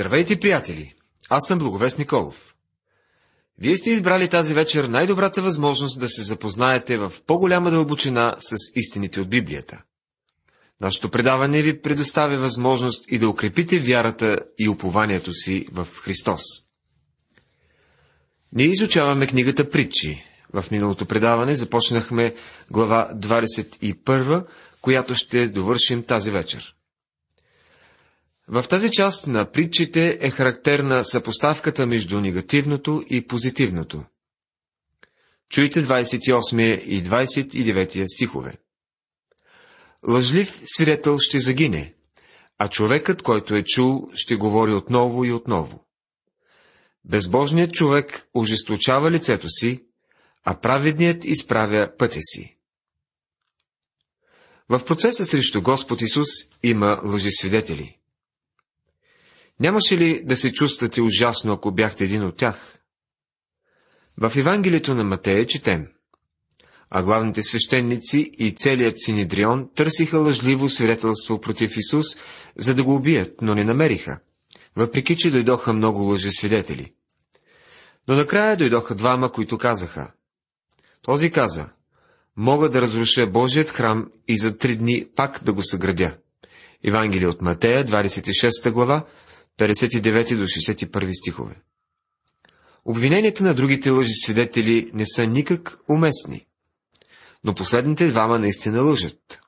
Здравейте, приятели! Аз съм Благовест Николов. Вие сте избрали тази вечер най-добрата възможност да се запознаете в по-голяма дълбочина с истините от Библията. Нашето предаване ви предоставя възможност и да укрепите вярата и упованието си в Христос. Ние изучаваме книгата Притчи. В миналото предаване започнахме глава 21, която ще довършим тази вечер. В тази част на притчите е характерна съпоставката между негативното и позитивното. Чуйте 28 и 29 стихове. Лъжлив свидетел ще загине, а човекът, който е чул, ще говори отново и отново. Безбожният човек ожесточава лицето си, а праведният изправя пътя си. В процеса срещу Господ Исус има лъжесвидетели. Нямаше ли да се чувствате ужасно, ако бяхте един от тях? В Евангелието на Матея четем. А главните свещеници и целият Синедрион търсиха лъжливо свидетелство против Исус, за да го убият, но не намериха, въпреки че дойдоха много лъжесвидетели. Но накрая дойдоха двама, които казаха. Този каза, мога да разруша Божият храм и за три дни пак да го съградя. Евангелие от Матея, 26 глава, 59 до 61 стихове. Обвиненията на другите лъжи свидетели не са никак уместни. Но последните двама наистина лъжат.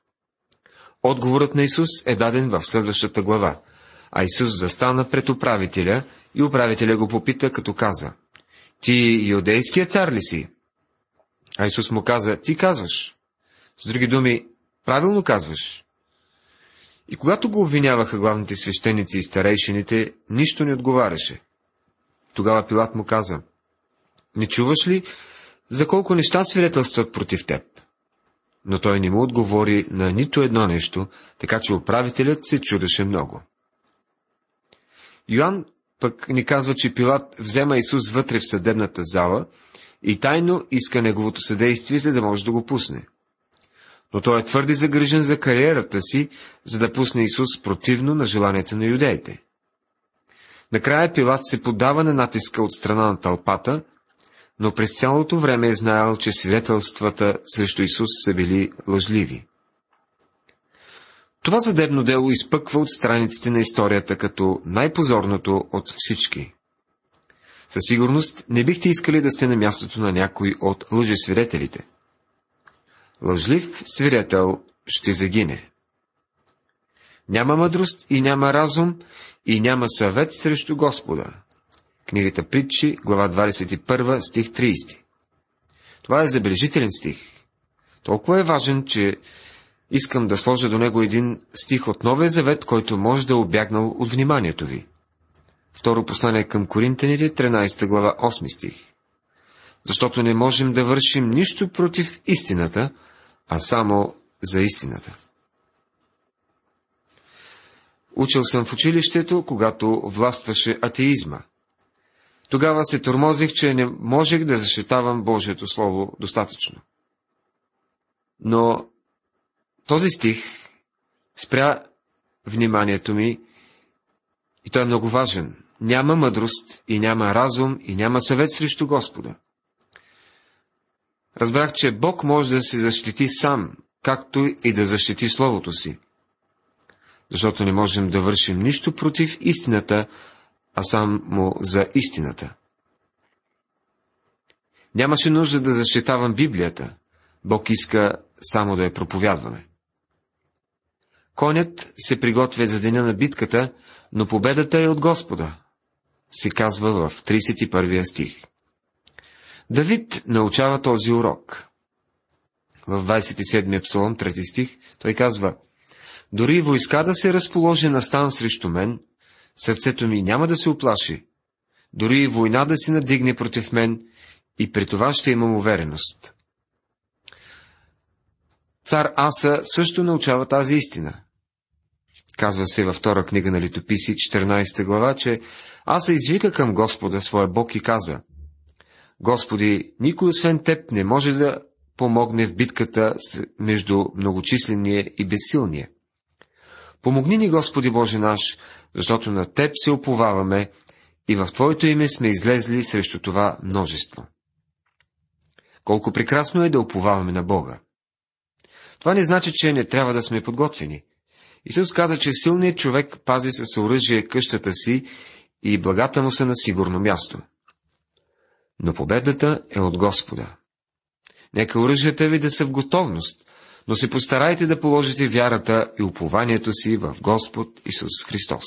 Отговорът на Исус е даден в следващата глава, а Исус застана пред управителя и управителя го попита, като каза, Ти юдейският цар ли си? А Исус му каза, ти казваш. С други думи, правилно казваш. И когато го обвиняваха главните свещеници и старейшините, нищо не отговаряше. Тогава Пилат му каза, не чуваш ли за колко неща свидетелстват против теб? Но той не му отговори на нито едно нещо, така че управителят се чудеше много. Йоанн пък ни казва, че Пилат взема Исус вътре в съдебната зала и тайно иска неговото съдействие, за да може да го пусне но той е твърде загрижен за кариерата си, за да пусне Исус противно на желанията на юдеите. Накрая Пилат се подава на натиска от страна на тълпата, но през цялото време е знаел, че свидетелствата срещу Исус са били лъжливи. Това съдебно дело изпъква от страниците на историята като най-позорното от всички. Със сигурност не бихте искали да сте на мястото на някой от лъжесвидетелите. Лъжлив свидетел ще загине. Няма мъдрост и няма разум и няма съвет срещу Господа. Книгата Притчи, глава 21, стих 30. Това е забележителен стих. Толкова е важен, че искам да сложа до него един стих от Новия Завет, който може да е обягнал от вниманието ви. Второ послание към Коринтените, 13 глава, 8 стих. Защото не можем да вършим нищо против истината, а само за истината. Учил съм в училището, когато властваше атеизма. Тогава се тормозих, че не можех да защитавам Божието Слово достатъчно. Но този стих спря вниманието ми и той е много важен. Няма мъдрост и няма разум и няма съвет срещу Господа. Разбрах, че Бог може да се защити сам, както и да защити Словото си. Защото не можем да вършим нищо против истината, а само за истината. Нямаше нужда да защитавам Библията. Бог иска само да я проповядваме. Конят се приготвя за деня на битката, но победата е от Господа, се казва в 31 стих. Давид научава този урок. В 27-я псалом, 3 стих, той казва Дори войска да се разположи на стан срещу мен, сърцето ми няма да се оплаши. Дори война да се надигне против мен, и при това ще имам увереност. Цар Аса също научава тази истина. Казва се във втора книга на литописи, 14 глава, че Аса извика към Господа своя Бог и каза – Господи, никой освен Теб не може да помогне в битката между многочисления и безсилния. Помогни ни, Господи Боже наш, защото на Теб се оповаваме и в Твоето име сме излезли срещу това множество. Колко прекрасно е да оповаваме на Бога. Това не значи, че не трябва да сме подготвени. Исус каза, че силният човек пази с оръжие къщата си и благата му са на сигурно място. Но победата е от Господа. Нека оръжията ви да са в готовност, но се постарайте да положите вярата и упованието си в Господ Исус Христос.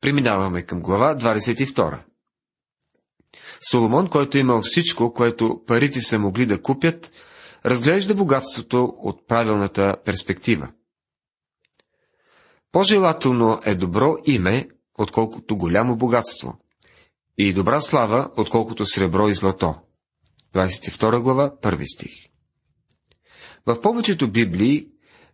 Преминаваме към глава 22. Соломон, който е имал всичко, което парите са могли да купят, разглежда богатството от правилната перспектива. По-желателно е добро име, отколкото голямо богатство, и добра слава, отколкото сребро и злато. 22 глава, 1 стих. В повечето Библии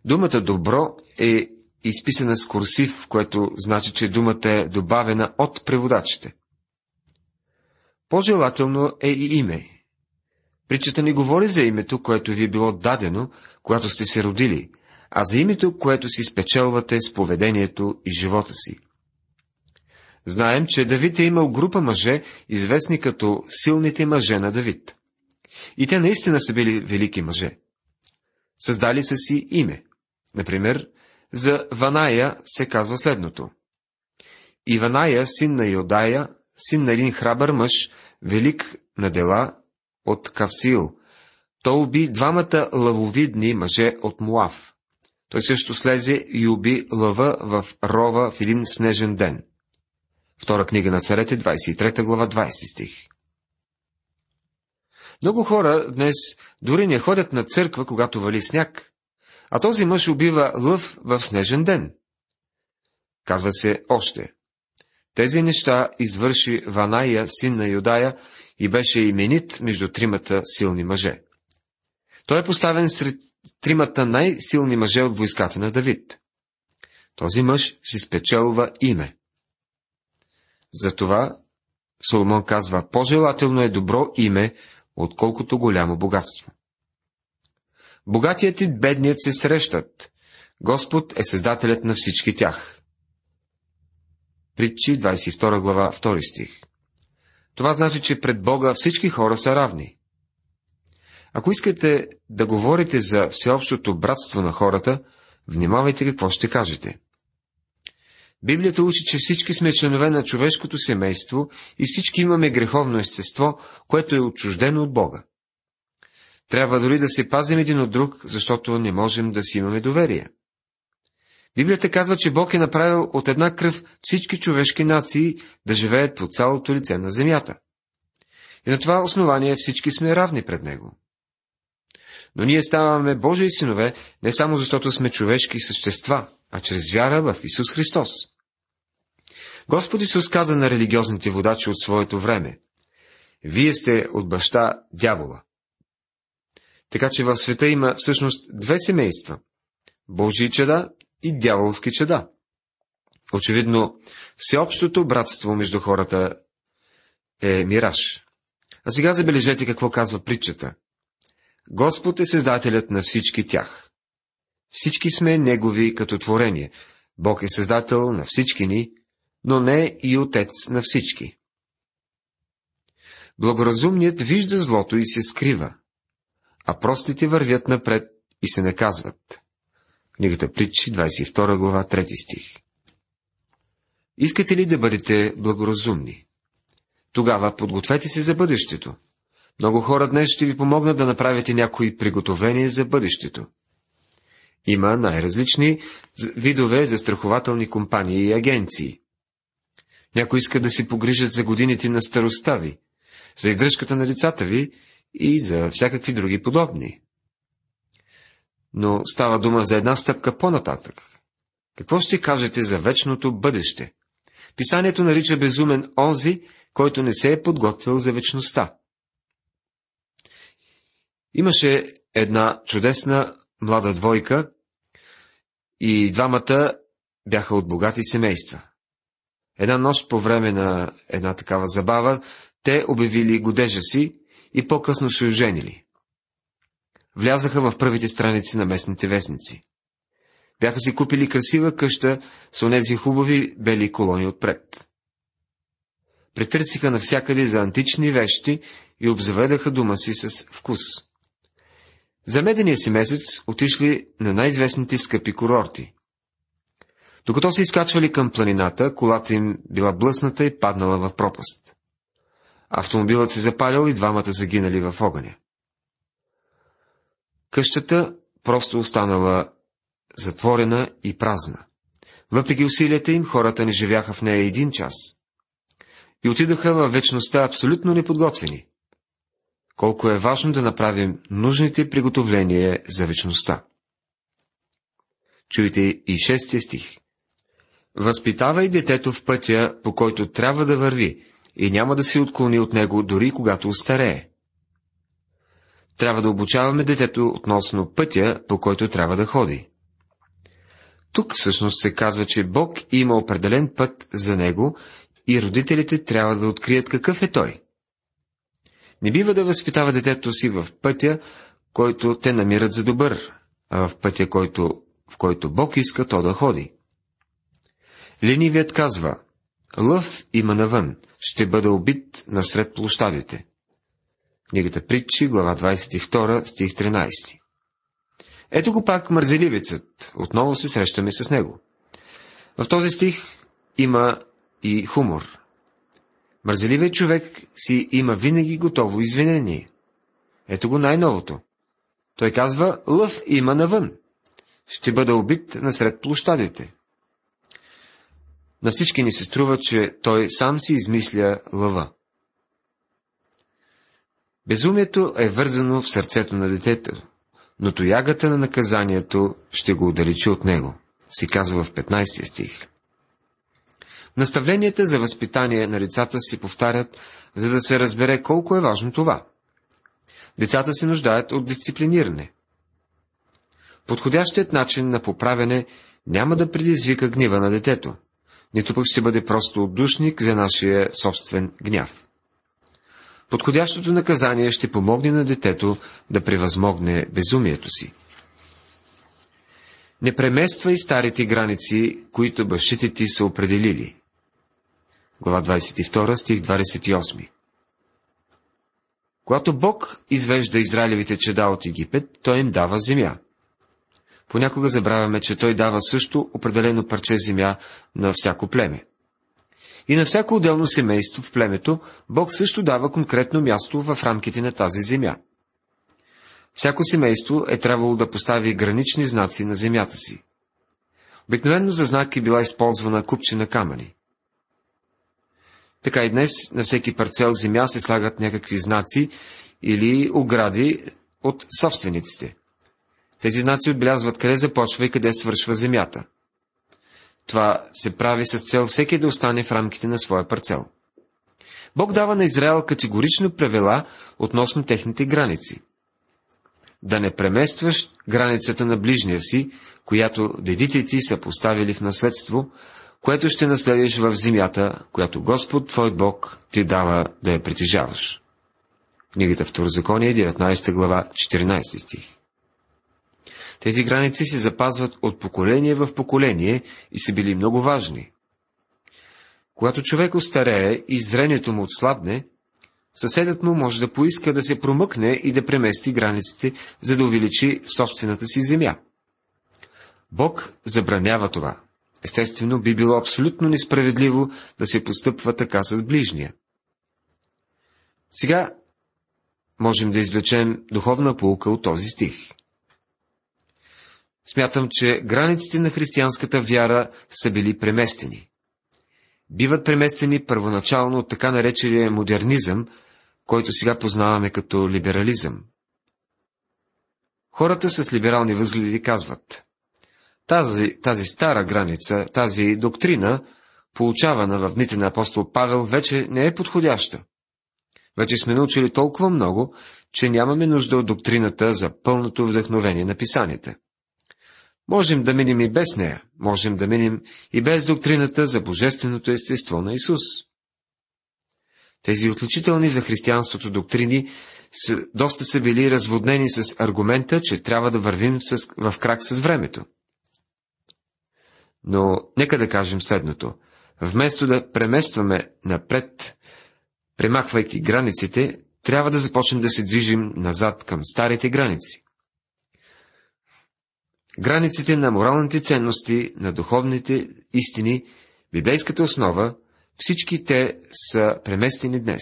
думата добро е изписана с курсив, което значи, че думата е добавена от преводачите. По-желателно е и име. Причата не говори за името, което ви е било дадено, когато сте се родили, а за името, което си спечелвате с поведението и живота си. Знаем, че Давид е имал група мъже, известни като силните мъже на Давид. И те наистина са били велики мъже. Създали са си име. Например, за Ваная се казва следното. И Ваная, син на Йодая, син на един храбър мъж, велик на дела от Кавсил. Той уби двамата лавовидни мъже от Муав. Той също слезе и уби лъва в рова в един снежен ден. Втора книга на царете, 23 глава, 20 стих. Много хора днес дори не ходят на църква, когато вали сняг, а този мъж убива лъв в снежен ден. Казва се още. Тези неща извърши Ваная, син на Юдая, и беше именит между тримата силни мъже. Той е поставен сред тримата най-силни мъже от войската на Давид. Този мъж си спечелва име. Затова Соломон казва, по-желателно е добро име, отколкото голямо богатство. Богатият и бедният се срещат. Господ е създателят на всички тях. Притчи 22 глава 2 стих. Това значи, че пред Бога всички хора са равни. Ако искате да говорите за всеобщото братство на хората, внимавайте какво ще кажете. Библията учи, че всички сме членове на човешкото семейство и всички имаме греховно естество, което е отчуждено от Бога. Трябва дори да се пазим един от друг, защото не можем да си имаме доверие. Библията казва, че Бог е направил от една кръв всички човешки нации да живеят по цялото лице на земята. И на това основание всички сме равни пред Него. Но ние ставаме Божии синове не само защото сме човешки същества, а чрез вяра в Исус Христос. Господ Исус каза на религиозните водачи от своето време. Вие сте от баща дявола. Така че в света има всъщност две семейства – Божии чеда и дяволски чеда. Очевидно, всеобщото братство между хората е мираж. А сега забележете какво казва притчата. Господ е създателят на всички тях. Всички сме Негови като творение. Бог е създател на всички ни, но не и отец на всички. Благоразумният вижда злото и се скрива, а простите вървят напред и се наказват. Книгата Притчи, 22 глава, 3 стих. Искате ли да бъдете благоразумни? Тогава подгответе се за бъдещето. Много хора днес ще ви помогнат да направите някои приготовления за бъдещето. Има най-различни видове застрахователни компании и агенции. Някои искат да си погрижат за годините на староста ви, за издръжката на лицата ви и за всякакви други подобни. Но става дума за една стъпка по-нататък. Какво ще кажете за вечното бъдеще? Писанието нарича безумен онзи, който не се е подготвил за вечността. Имаше една чудесна млада двойка и двамата бяха от богати семейства. Една нощ по време на една такава забава, те обявили годежа си и по-късно се оженили. Влязаха в първите страници на местните вестници. Бяха си купили красива къща с онези хубави бели колони отпред. Претърсиха навсякъде за антични вещи и обзаведаха дома си с вкус. За медения си месец отишли на най-известните скъпи курорти. Докато се изкачвали към планината, колата им била блъсната и паднала в пропаст. Автомобилът се запалял и двамата загинали в огъня. Къщата просто останала затворена и празна. Въпреки усилията им, хората не живяха в нея един час. И отидаха във вечността абсолютно неподготвени. Колко е важно да направим нужните приготовления за вечността. Чуйте и шестия стих. Възпитавай детето в пътя, по който трябва да върви, и няма да се отклони от него, дори когато устарее. Трябва да обучаваме детето относно пътя, по който трябва да ходи. Тук всъщност се казва, че Бог има определен път за него и родителите трябва да открият какъв е той. Не бива да възпитава детето си в пътя, който те намират за добър, а в пътя, който, в който Бог иска то да ходи. Ленивият казва, лъв има навън, ще бъде убит насред площадите. Книгата Притчи, глава 22, стих 13. Ето го пак мързеливецът. Отново се срещаме с него. В този стих има и хумор. Мързеливият човек си има винаги готово извинение. Ето го най-новото. Той казва, лъв има навън. Ще бъда убит насред площадите. На всички ни се струва, че той сам си измисля лъва. Безумието е вързано в сърцето на детето, но тоягата на наказанието ще го отдалечи от него, си казва в 15 стих. Наставленията за възпитание на децата си повтарят, за да се разбере колко е важно това. Децата се нуждаят от дисциплиниране. Подходящият начин на поправене няма да предизвика гнева на детето, нито пък ще бъде просто отдушник за нашия собствен гняв. Подходящото наказание ще помогне на детето да превъзмогне безумието си. Не премествай старите граници, които бащите ти са определили. Глава 22, стих 28 Когато Бог извежда Израилевите чеда от Египет, Той им дава земя. Понякога забравяме, че Той дава също определено парче земя на всяко племе. И на всяко отделно семейство в племето Бог също дава конкретно място в рамките на тази земя. Всяко семейство е трябвало да постави гранични знаци на земята си. Обикновено за знак е била използвана купчина камъни. Така и днес на всеки парцел земя се слагат някакви знаци или огради от собствениците. Тези знаци отбелязват къде започва и къде свършва земята. Това се прави с цел всеки да остане в рамките на своя парцел. Бог дава на Израел категорично правила относно техните граници. Да не преместваш границата на ближния си, която дедите ти са поставили в наследство, което ще наследиш в земята, която Господ твой Бог ти дава да я притежаваш. Книгата Второзаконие, 19 глава, 14 стих. Тези граници се запазват от поколение в поколение и са били много важни. Когато човек остарее и зрението му отслабне, съседът му може да поиска да се промъкне и да премести границите, за да увеличи собствената си земя. Бог забранява това. Естествено, би било абсолютно несправедливо да се постъпва така с ближния. Сега можем да извлечем духовна полука от този стих. Смятам, че границите на християнската вяра са били преместени. Биват преместени първоначално от така наречения модернизъм, който сега познаваме като либерализъм. Хората с либерални възгледи казват, тази, тази стара граница, тази доктрина, получавана в дните на апостол Павел, вече не е подходяща. Вече сме научили толкова много, че нямаме нужда от доктрината за пълното вдъхновение на писаните. Можем да минем и без нея, можем да минем и без доктрината за божественото естество на Исус. Тези отличителни за християнството доктрини са, доста са били разводнени с аргумента, че трябва да вървим с, в крак с времето. Но нека да кажем следното. Вместо да преместваме напред, премахвайки границите, трябва да започнем да се движим назад към старите граници. Границите на моралните ценности, на духовните истини, библейската основа, всички те са преместени днес.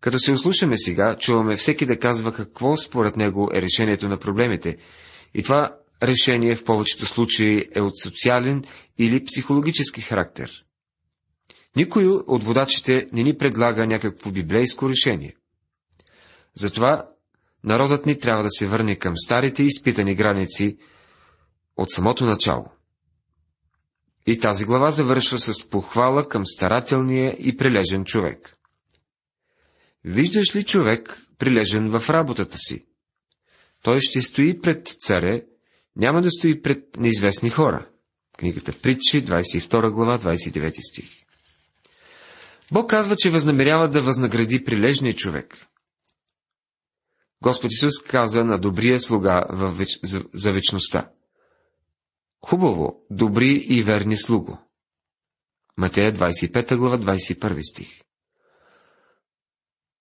Като се ослушаме сега, чуваме всеки да казва какво според него е решението на проблемите. И това решение в повечето случаи е от социален или психологически характер. Никой от водачите не ни предлага някакво библейско решение. Затова народът ни трябва да се върне към старите изпитани граници от самото начало. И тази глава завършва с похвала към старателния и прилежен човек. Виждаш ли човек прилежен в работата си? Той ще стои пред царе, няма да стои пред неизвестни хора. Книгата Притчи, 22 глава, 29 стих. Бог казва, че възнамерява да възнагради прилежния човек. Господ Исус каза на добрия слуга веч... за, вечността. Хубаво, добри и верни слуго. Матея 25 глава, 21 стих.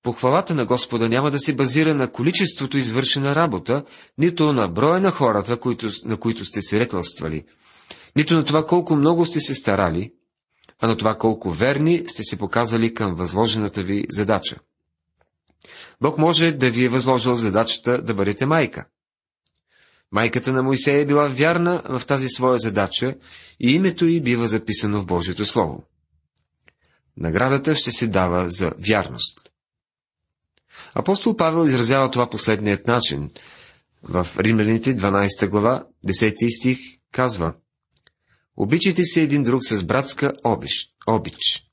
Похвалата на Господа няма да се базира на количеството извършена работа, нито на броя на хората, които, на които сте свидетелствали, нито на това колко много сте се старали, а на това колко верни сте се показали към възложената ви задача. Бог може да ви е възложил задачата да бъдете майка. Майката на Моисея е била вярна в тази своя задача и името й бива записано в Божието Слово. Наградата ще се дава за вярност. Апостол Павел изразява това последният начин. В Римляните 12 глава, 10 стих казва Обичайте се един друг с братска обич. обич.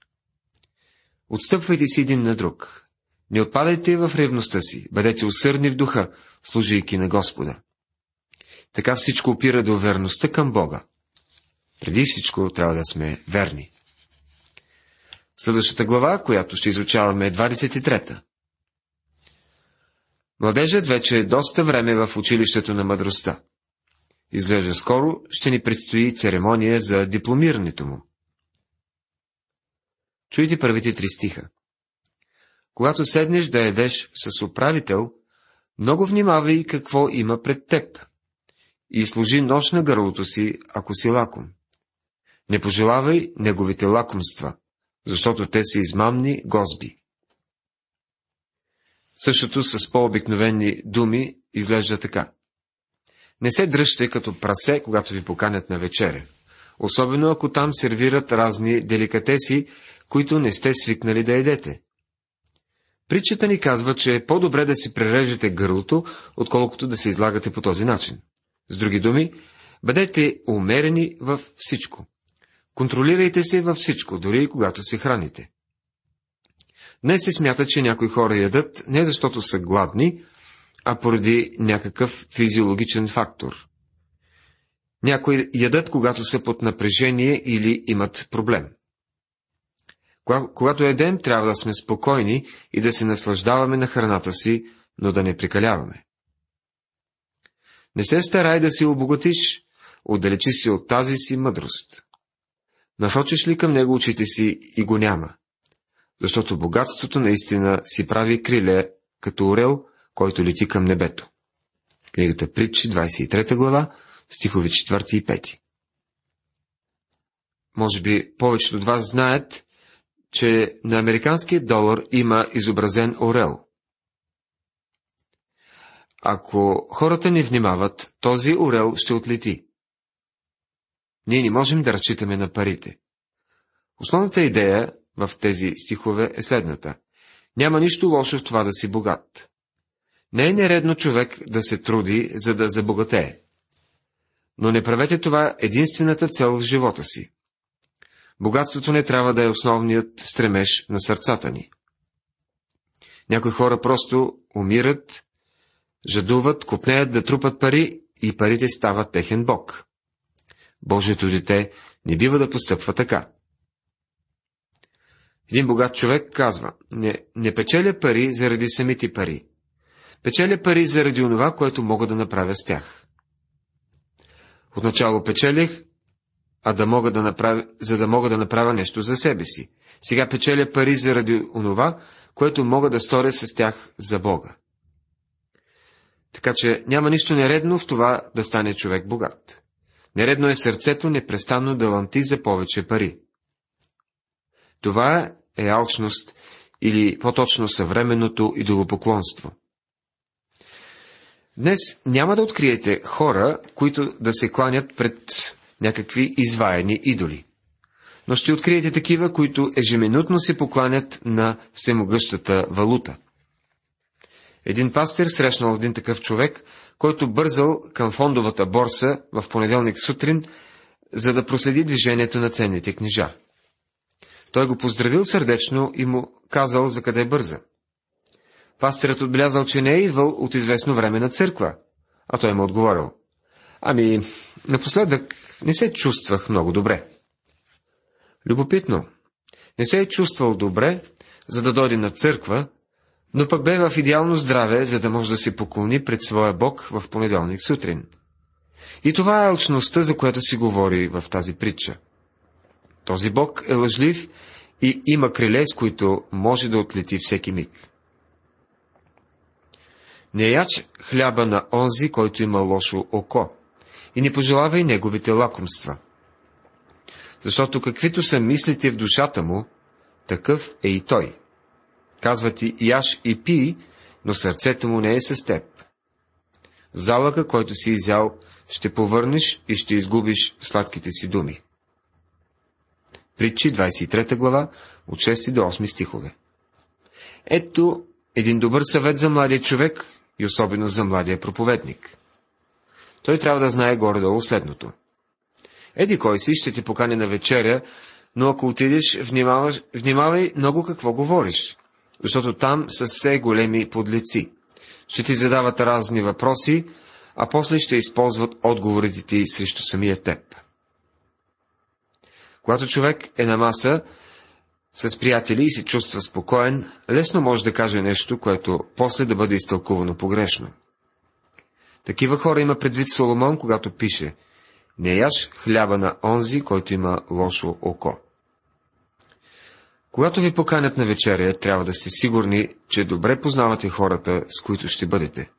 Отстъпвайте си един на друг. Не отпадайте в ревността си, бъдете усърдни в духа, служейки на Господа. Така всичко опира до верността към Бога. Преди всичко трябва да сме верни. Следващата глава, която ще изучаваме е 23-та. Младежът вече е доста време в училището на мъдростта. Изглежда скоро ще ни предстои церемония за дипломирането му. Чуйте първите три стиха. Когато седнеш да едеш с управител, много внимавай какво има пред теб и служи нож на гърлото си, ако си лаком. Не пожелавай неговите лакомства, защото те са измамни гозби. Същото с по-обикновени думи изглежда така. Не се дръжте като прасе, когато ви поканят на вечеря, особено ако там сервират разни деликатеси, които не сте свикнали да едете. Притчата ни казва, че е по-добре да си прережете гърлото, отколкото да се излагате по този начин. С други думи, бъдете умерени във всичко. Контролирайте се във всичко, дори и когато се храните. Днес се смята, че някои хора ядат не защото са гладни, а поради някакъв физиологичен фактор. Някои ядат, когато са под напрежение или имат проблем. Когато едем, трябва да сме спокойни и да се наслаждаваме на храната си, но да не прикаляваме. Не се старай да си обогатиш, отдалечи си от тази си мъдрост. Насочиш ли към него очите си и го няма, защото богатството наистина си прави криле, като орел, който лети към небето. Книгата Притчи, 23 глава, стихови 4 и 5. Може би повечето от вас знаят, че на американския долар има изобразен орел. Ако хората не внимават, този орел ще отлети. Ние не можем да разчитаме на парите. Основната идея в тези стихове е следната. Няма нищо лошо в това да си богат. Не е нередно човек да се труди, за да забогатее. Но не правете това единствената цел в живота си. Богатството не трябва да е основният стремеж на сърцата ни. Някои хора просто умират, жадуват, купнеят да трупат пари и парите стават техен бог. Божието дете не бива да постъпва така. Един богат човек казва, не, не печеля пари заради самите пари. Печеля пари заради онова, което мога да направя с тях. Отначало печелих, а да мога да направя, за да мога да направя нещо за себе си. Сега печеля пари заради онова, което мога да сторя с тях за Бога. Така че няма нищо нередно в това да стане човек богат. Нередно е сърцето непрестанно да ламти за повече пари. Това е алчност или по-точно съвременното идолопоклонство. Днес няма да откриете хора, които да се кланят пред някакви изваяни идоли. Но ще откриете такива, които ежеминутно се покланят на всемогъщата валута. Един пастир срещнал един такъв човек, който бързал към фондовата борса в понеделник сутрин, за да проследи движението на ценните книжа. Той го поздравил сърдечно и му казал за къде бърза. Пастирът отбелязал, че не е идвал от известно време на църква, а той му отговорил. Ами, напоследък не се чувствах много добре. Любопитно. Не се е чувствал добре, за да дойде на църква, но пък бе в идеално здраве, за да може да се поклони пред своя Бог в понеделник сутрин. И това е алчността, за която си говори в тази притча. Този Бог е лъжлив и има криле, с които може да отлети всеки миг. Не яч хляба на онзи, който има лошо око, и не пожелавай неговите лакомства. Защото каквито са мислите в душата му, такъв е и той. Казва ти, яш и пи, но сърцето му не е с теб. Залъка, който си изял, ще повърнеш и ще изгубиш сладките си думи. Притчи 23 глава, от 6 до 8 стихове. Ето един добър съвет за младия човек и особено за младия проповедник. Той трябва да знае горе-долу следното. Еди кой си ще ти покани на вечеря, но ако отидеш, внимавай много какво говориш, защото там са все големи подлеци. Ще ти задават разни въпроси, а после ще използват отговорите ти срещу самия теб. Когато човек е на маса с приятели и се чувства спокоен, лесно може да каже нещо, което после да бъде изтълкувано погрешно. Такива хора има предвид Соломон, когато пише «Не яш хляба на онзи, който има лошо око». Когато ви поканят на вечеря, трябва да сте сигурни, че добре познавате хората, с които ще бъдете.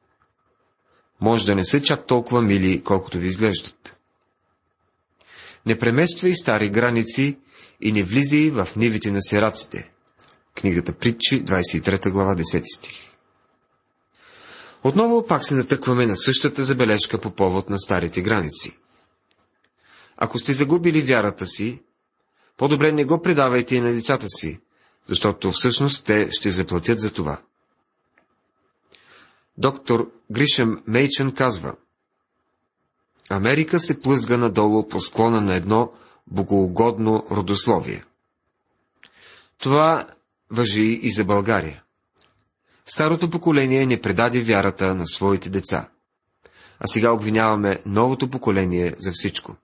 Може да не са чак толкова мили, колкото ви изглеждат. Не премествай стари граници и не влизай в нивите на сираците. Книгата Притчи, 23 глава, 10 стих. Отново пак се натъкваме на същата забележка по повод на старите граници. Ако сте загубили вярата си, по-добре не го предавайте и на децата си, защото всъщност те ще заплатят за това. Доктор Гришем Мейчън казва, Америка се плъзга надолу по склона на едно богоугодно родословие. Това въжи и за България. Старото поколение не предаде вярата на своите деца, а сега обвиняваме новото поколение за всичко.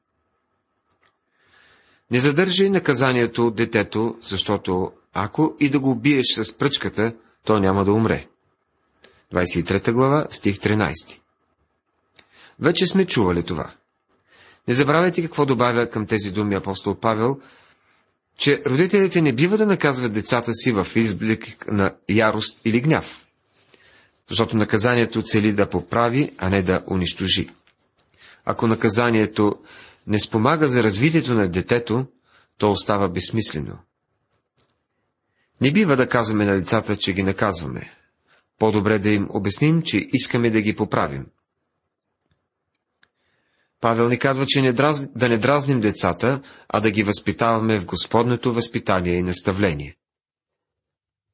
Не задържи наказанието от детето, защото ако и да го убиеш с пръчката, то няма да умре. 23 глава, стих 13 Вече сме чували това. Не забравяйте какво добавя към тези думи апостол Павел, че родителите не бива да наказват децата си в изблик на ярост или гняв, защото наказанието цели да поправи, а не да унищожи. Ако наказанието не спомага за развитието на детето, то остава безсмислено. Не бива да казваме на децата, че ги наказваме. По-добре да им обясним, че искаме да ги поправим. Павел ни казва, че не драз... да не дразним децата, а да ги възпитаваме в Господното възпитание и наставление.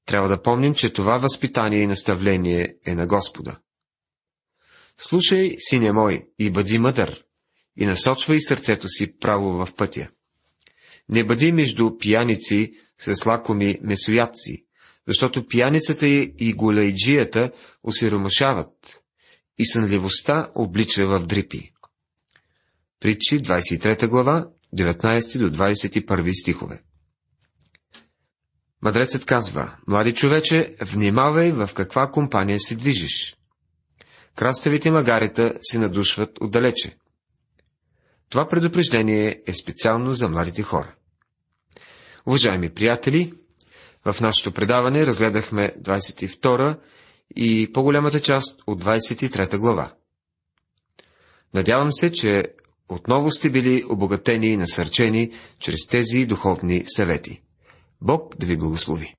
Трябва да помним, че това възпитание и наставление е на Господа. Слушай, сине мой, и бъди мъдър, и насочвай сърцето си право в пътя. Не бъди между пияници с лакоми месоядци, защото пияницата и голайджията осиромашават, и сънливостта облича в дрипи. Притчи, 23 глава, 19 до 21 стихове. Мъдрецът казва, млади човече, внимавай в каква компания се движиш. Краставите магарита се надушват отдалече. Това предупреждение е специално за младите хора. Уважаеми приятели, в нашето предаване разгледахме 22 и по-голямата част от 23 глава. Надявам се, че отново сте били обогатени и насърчени чрез тези духовни съвети. Бог да ви благослови!